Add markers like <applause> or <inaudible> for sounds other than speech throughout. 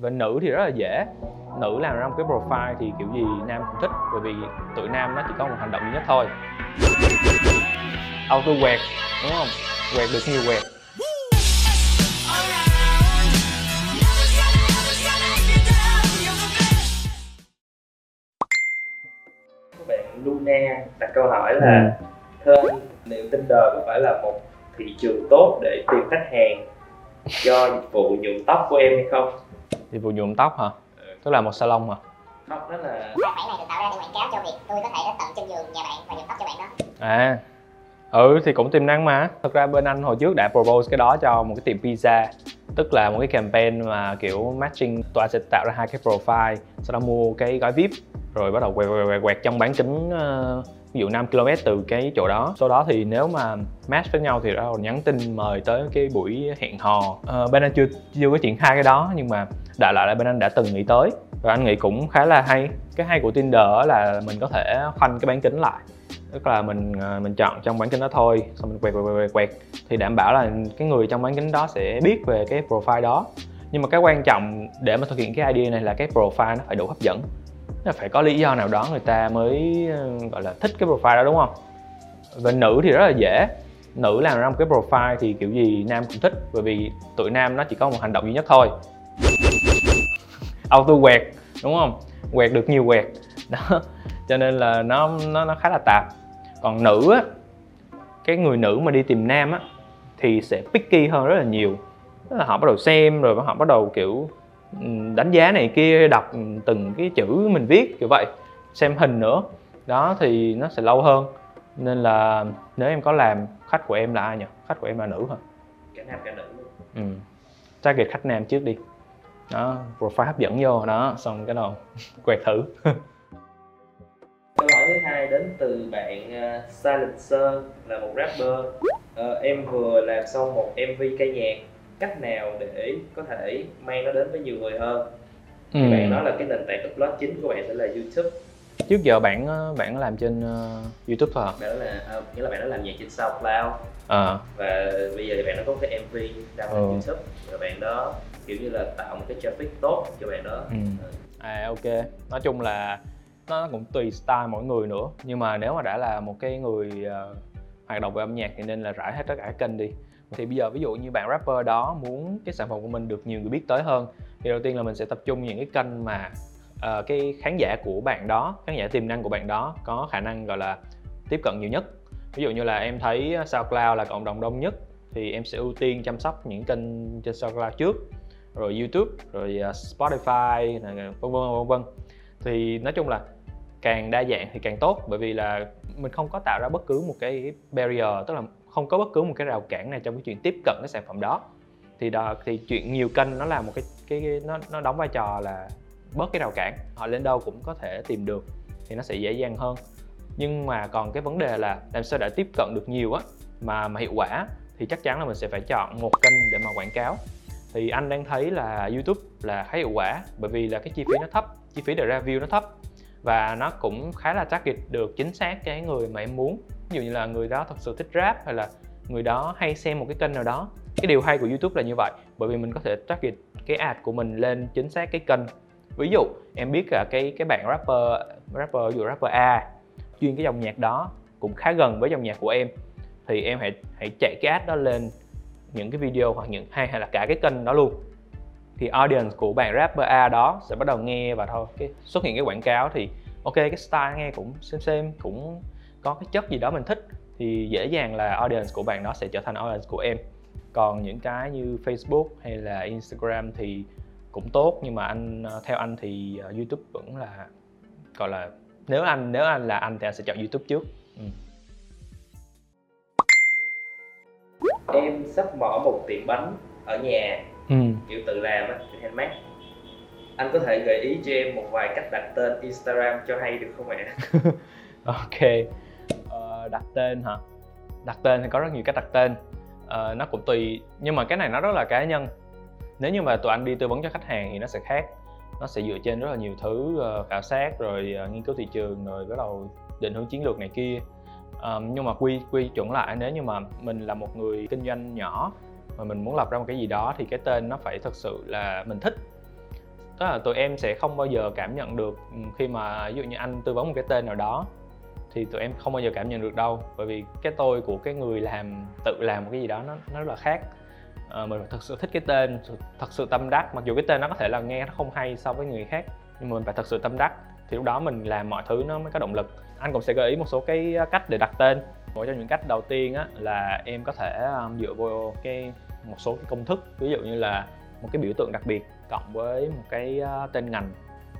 và nữ thì rất là dễ nữ làm ra một cái profile thì kiểu gì nam cũng thích bởi vì tụi nam nó chỉ có một hành động duy nhất thôi auto quẹt đúng không quẹt được nhiều quẹt các bạn Luna đặt câu hỏi là Ừ. Thơm liệu Tinder có phải là một thị trường tốt để tìm khách hàng cho dịch vụ nhuộm tóc của em hay không? Dịch vụ nhuộm tóc hả? Tức là một salon hả? Tóc đó là Tài khoản này được tạo ra để quảng cáo cho việc tôi có thể đến tận chân giường nhà bạn và nhuộm tóc cho bạn đó. à ừ thì cũng tiềm năng mà. Thực ra bên anh hồi trước đã propose cái đó cho một cái tiệm pizza tức là một cái campaign mà kiểu matching tụi anh sẽ tạo ra hai cái profile sau đó mua cái gói vip rồi bắt đầu quẹt quẹt quẹt, quẹt trong bán kính ờ, ví dụ 5 km từ cái chỗ đó. Sau đó thì nếu mà match với nhau thì bắt đầu nhắn tin mời tới cái buổi hẹn hò. À, bên anh chưa chưa có triển khai cái đó nhưng mà đại loại là bên anh đã từng nghĩ tới. Và anh nghĩ cũng khá là hay. Cái hay của Tinder là mình có thể khoanh cái bán kính lại. Tức là mình ờ, mình chọn trong bán kính đó thôi xong mình quẹt quẹt quẹt, quẹt. Thì đảm bảo là cái người trong bán kính đó sẽ biết về cái profile đó. Nhưng mà cái quan trọng để mà thực hiện cái idea này là cái profile nó phải đủ hấp dẫn là phải có lý do nào đó người ta mới ờ, gọi là, thích cái profile đó, đúng không? Và nữ thì rất là dễ. Nữ làm ra một cái profile thì kiểu gì nam cũng thích, bởi vì tụi nam nó chỉ có một hành động duy nhất thôi. Auto quẹt, đúng không? Quẹt được nhiều quẹt. <laughs> Đó, cho nên là nó nó nó khá là tạp. Còn nữ á, cái người nữ mà đi tìm nam á, thì sẽ picky hơn rất là nhiều. Tức là họ bắt đầu xem, rồi họ bắt đầu kiểu đánh giá này kia đọc từng cái chữ mình viết kiểu vậy xem hình nữa. Đó thì nó sẽ lâu hơn. Nên là nếu em có làm khách của em là ai nhỉ? Khách của em là nữ hả? Cả nam cả nữ ừ. Target khách nam trước đi. Đó profile hấp dẫn vô đó xong cái đầu <laughs> quẹt thử. Câu hỏi thứ hai đến từ bạn uh, Silencer là một rapper. Ờ, em vừa làm xong một MV ca nhạc. Cách nào để có thể mang nó đến với nhiều người hơn? Thì Ừ. bạn nói là cái nền tảng upload chính của bạn sẽ là YouTube. trước giờ bạn ờ, bạn làm trên ờ, youtube thôi hả Bạn là à, nghĩa là bạn đã làm nhạc trên SoundCloud ờ và bây giờ thì bạn đã có cái MV đăng lên Ừ. YouTube và bạn đó kiểu như là tạo một cái traffic tốt cho bạn đó. Ừ. à ok nói chung là nó cũng tùy style mỗi người nữa nhưng mà nếu mà đã là một cái người ờ, hoạt động về âm nhạc thì nên là rải hết tất cả các kênh đi thì bây giờ ví dụ như bạn rapper đó muốn cái sản phẩm của mình được nhiều người biết tới hơn thì đầu tiên là mình sẽ tập trung những cái kênh mà uh, cái khán giả của bạn đó khán giả tiềm năng của bạn đó có khả năng gọi là tiếp cận nhiều nhất. Ví dụ như là em thấy SoundCloud là cộng đồng đông nhất thì em sẽ ưu tiên chăm sóc những kênh trên SoundCloud trước rồi YouTube rồi ờ, Spotify vân vân vân vân. Thì nói chung là càng đa dạng thì càng tốt bởi vì là mình không có tạo ra bất cứ một cái barrier tức là không có bất cứ một cái rào cản nào trong cái chuyện tiếp cận cái sản phẩm đó. Thì đó thì chuyện nhiều kênh nó là một cái cái, cái nó nó đóng vai trò là bớt cái rào cản. Họ lên đâu cũng có thể tìm được thì nó sẽ dễ dàng hơn. Nhưng mà còn cái vấn đề là làm sao để tiếp cận được nhiều á mà mà hiệu quả thì chắc chắn là mình sẽ phải chọn một kênh để mà quảng cáo. Thì anh đang thấy là YouTube là khá hiệu quả bởi vì là cái chi phí nó thấp chi phí để ra view nó thấp và nó cũng khá là target được chính xác cái người mà em muốn. Ví dụ như là người đó thật sự thích rap hay là người đó hay xem một cái kênh nào đó. Cái điều hay của YouTube là như vậy, bởi vì mình có thể target cái ad của mình lên chính xác cái kênh. Ví dụ, em biết là cái cái bạn rapper rapper, ví dụ rapper A, chuyên cái dòng nhạc đó, cũng khá gần với dòng nhạc của em. Thì em hãy hãy chạy cái ad đó lên những cái video hoặc những hay hay là cả cái kênh đó luôn thì audience của bạn rapper A đó sẽ bắt đầu nghe và thôi. Cái xuất hiện cái quảng cáo thì, ok, cái style nghe cũng xem xem cũng có cái chất gì đó mình thích, thì dễ dàng là audience của bạn đó sẽ trở thành audience của em. Còn những cái như Facebook hay là Instagram thì cũng tốt, nhưng mà anh ờ, theo anh thì ờ, YouTube vẫn là, gọi là, nếu anh nếu anh là anh thì anh sẽ chọn YouTube trước. Ừ. Em sắp mở một tiệm bánh ở nhà. Ừ. kiểu tự làm á, tự handmade. Anh có thể gợi ý cho em một vài cách đặt tên Instagram cho hay được không ạ? <laughs> ok Ờ, đặt tên hả đặt tên thì có rất nhiều cách đặt tên Ờ, nó cũng tùy nhưng mà cái này nó rất là cá nhân nếu như mà tụi anh đi tư vấn cho khách hàng thì nó sẽ khác nó sẽ dựa trên rất là nhiều thứ ờ, khảo sát rồi ờ, nghiên cứu thị trường rồi bắt đầu định hướng chiến lược này kia Ờm, nhưng mà quy quy chuẩn lại nếu như mà mình là một người kinh doanh nhỏ mà mình muốn lập ra một cái gì đó thì cái tên nó phải thật sự là mình thích. Tức là tụi em sẽ không bao giờ cảm nhận được ừ, khi mà ví dụ như anh tư vấn một cái tên nào đó thì tụi em không bao giờ cảm nhận được đâu. Bởi vì cái tôi của cái người làm tự làm một cái gì đó nó nó rất là khác. À, mình thật sự thích cái tên thật sự tâm đắc. Mặc dù cái tên nó có thể là nghe nó không hay so với người khác nhưng mà mình phải thật sự tâm đắc thì lúc đó mình làm mọi thứ nó mới có động lực. Anh cũng sẽ gợi ý một số cái ờ, cách để đặt tên. Một trong những cách đầu tiên á, là em có thể um, dựa vô cái một số cái công thức ví dụ như là một cái biểu tượng đặc biệt cộng với một cái ờ, tên ngành.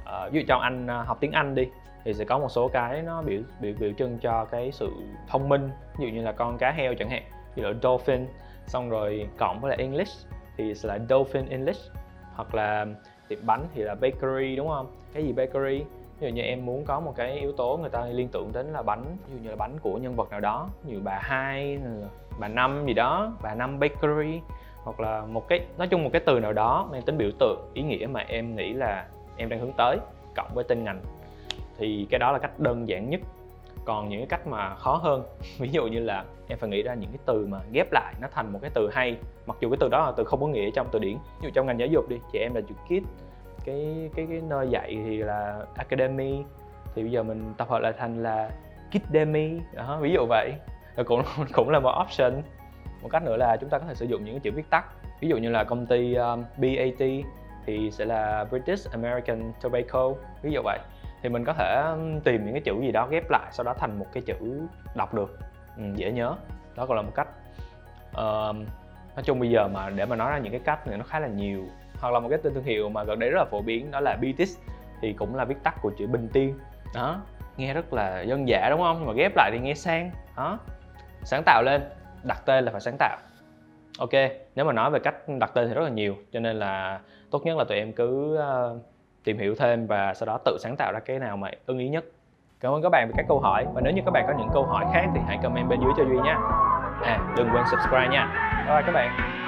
À, ví dụ cho anh ờ, học tiếng anh đi thì sẽ có một số cái nó biểu biểu biểu trưng cho cái sự thông minh. Ví dụ như là con cá heo chẳng hạn ví dụ dolphin xong rồi cộng với lại english thì sẽ là dolphin english hoặc là tiệm bánh thì là bakery đúng không? Cái gì bakery? Ví dụ như em muốn có một cái yếu tố người ta liên tưởng đến là bánh, ví dụ như là bánh của nhân vật nào đó, như bà hai bà năm gì đó, bà năm bakery, hoặc là một cái, nói chung một cái từ nào đó mang tính biểu tượng ý nghĩa mà em nghĩ là em đang hướng tới, cộng với tên ngành. Thì cái đó là cách đơn giản nhất. Còn những cái cách mà khó hơn, <laughs> ví dụ như là em phải nghĩ ra những cái từ mà ghép lại, nó thành một cái từ hay, mặc dù cái từ đó là từ không có nghĩa trong từ điển. Ví dụ trong ngành giáo dục đi chị em là chữ kid cái cái cái nơi dạy thì là academy. Thì bây giờ mình tập hợp lại thành là kidemy. Đó ví dụ vậy. Là cũng <laughs> cũng là một option. Một cách nữa là chúng ta có thể sử dụng những cái chữ viết tắt. Ví dụ như là công ty um, BAT thì sẽ là British American Tobacco. Ví dụ vậy. Thì mình có thể um, tìm những cái chữ gì đó ghép lại sau đó thành một cái chữ đọc được. Ừ, dễ nhớ. Đó còn là một cách. Uh, nói chung bây giờ mà để mà nói ra những cái cách thì nó khá là nhiều hoặc là một cái tên thương hiệu mà gần đây rất là phổ biến đó là BTS thì cũng là viết tắt của chữ Bình Tiên. Đó nghe rất là dân dã đúng không? Nhưng mà ghép lại thì nghe sang. Đó sáng tạo lên đặt tên là phải sáng tạo. Ok nếu mà nói về cách đặt tên thì rất là nhiều cho nên là tốt nhất là tụi em cứ uh, tìm hiểu thêm và sau đó tự sáng tạo ra cái nào mà ưng ý nhất. Cảm ơn các bạn vì các câu hỏi và nếu như các bạn có những câu hỏi khác thì hãy comment bên dưới cho duy nha. À đừng quên subscribe nha. Bye bye các bạn.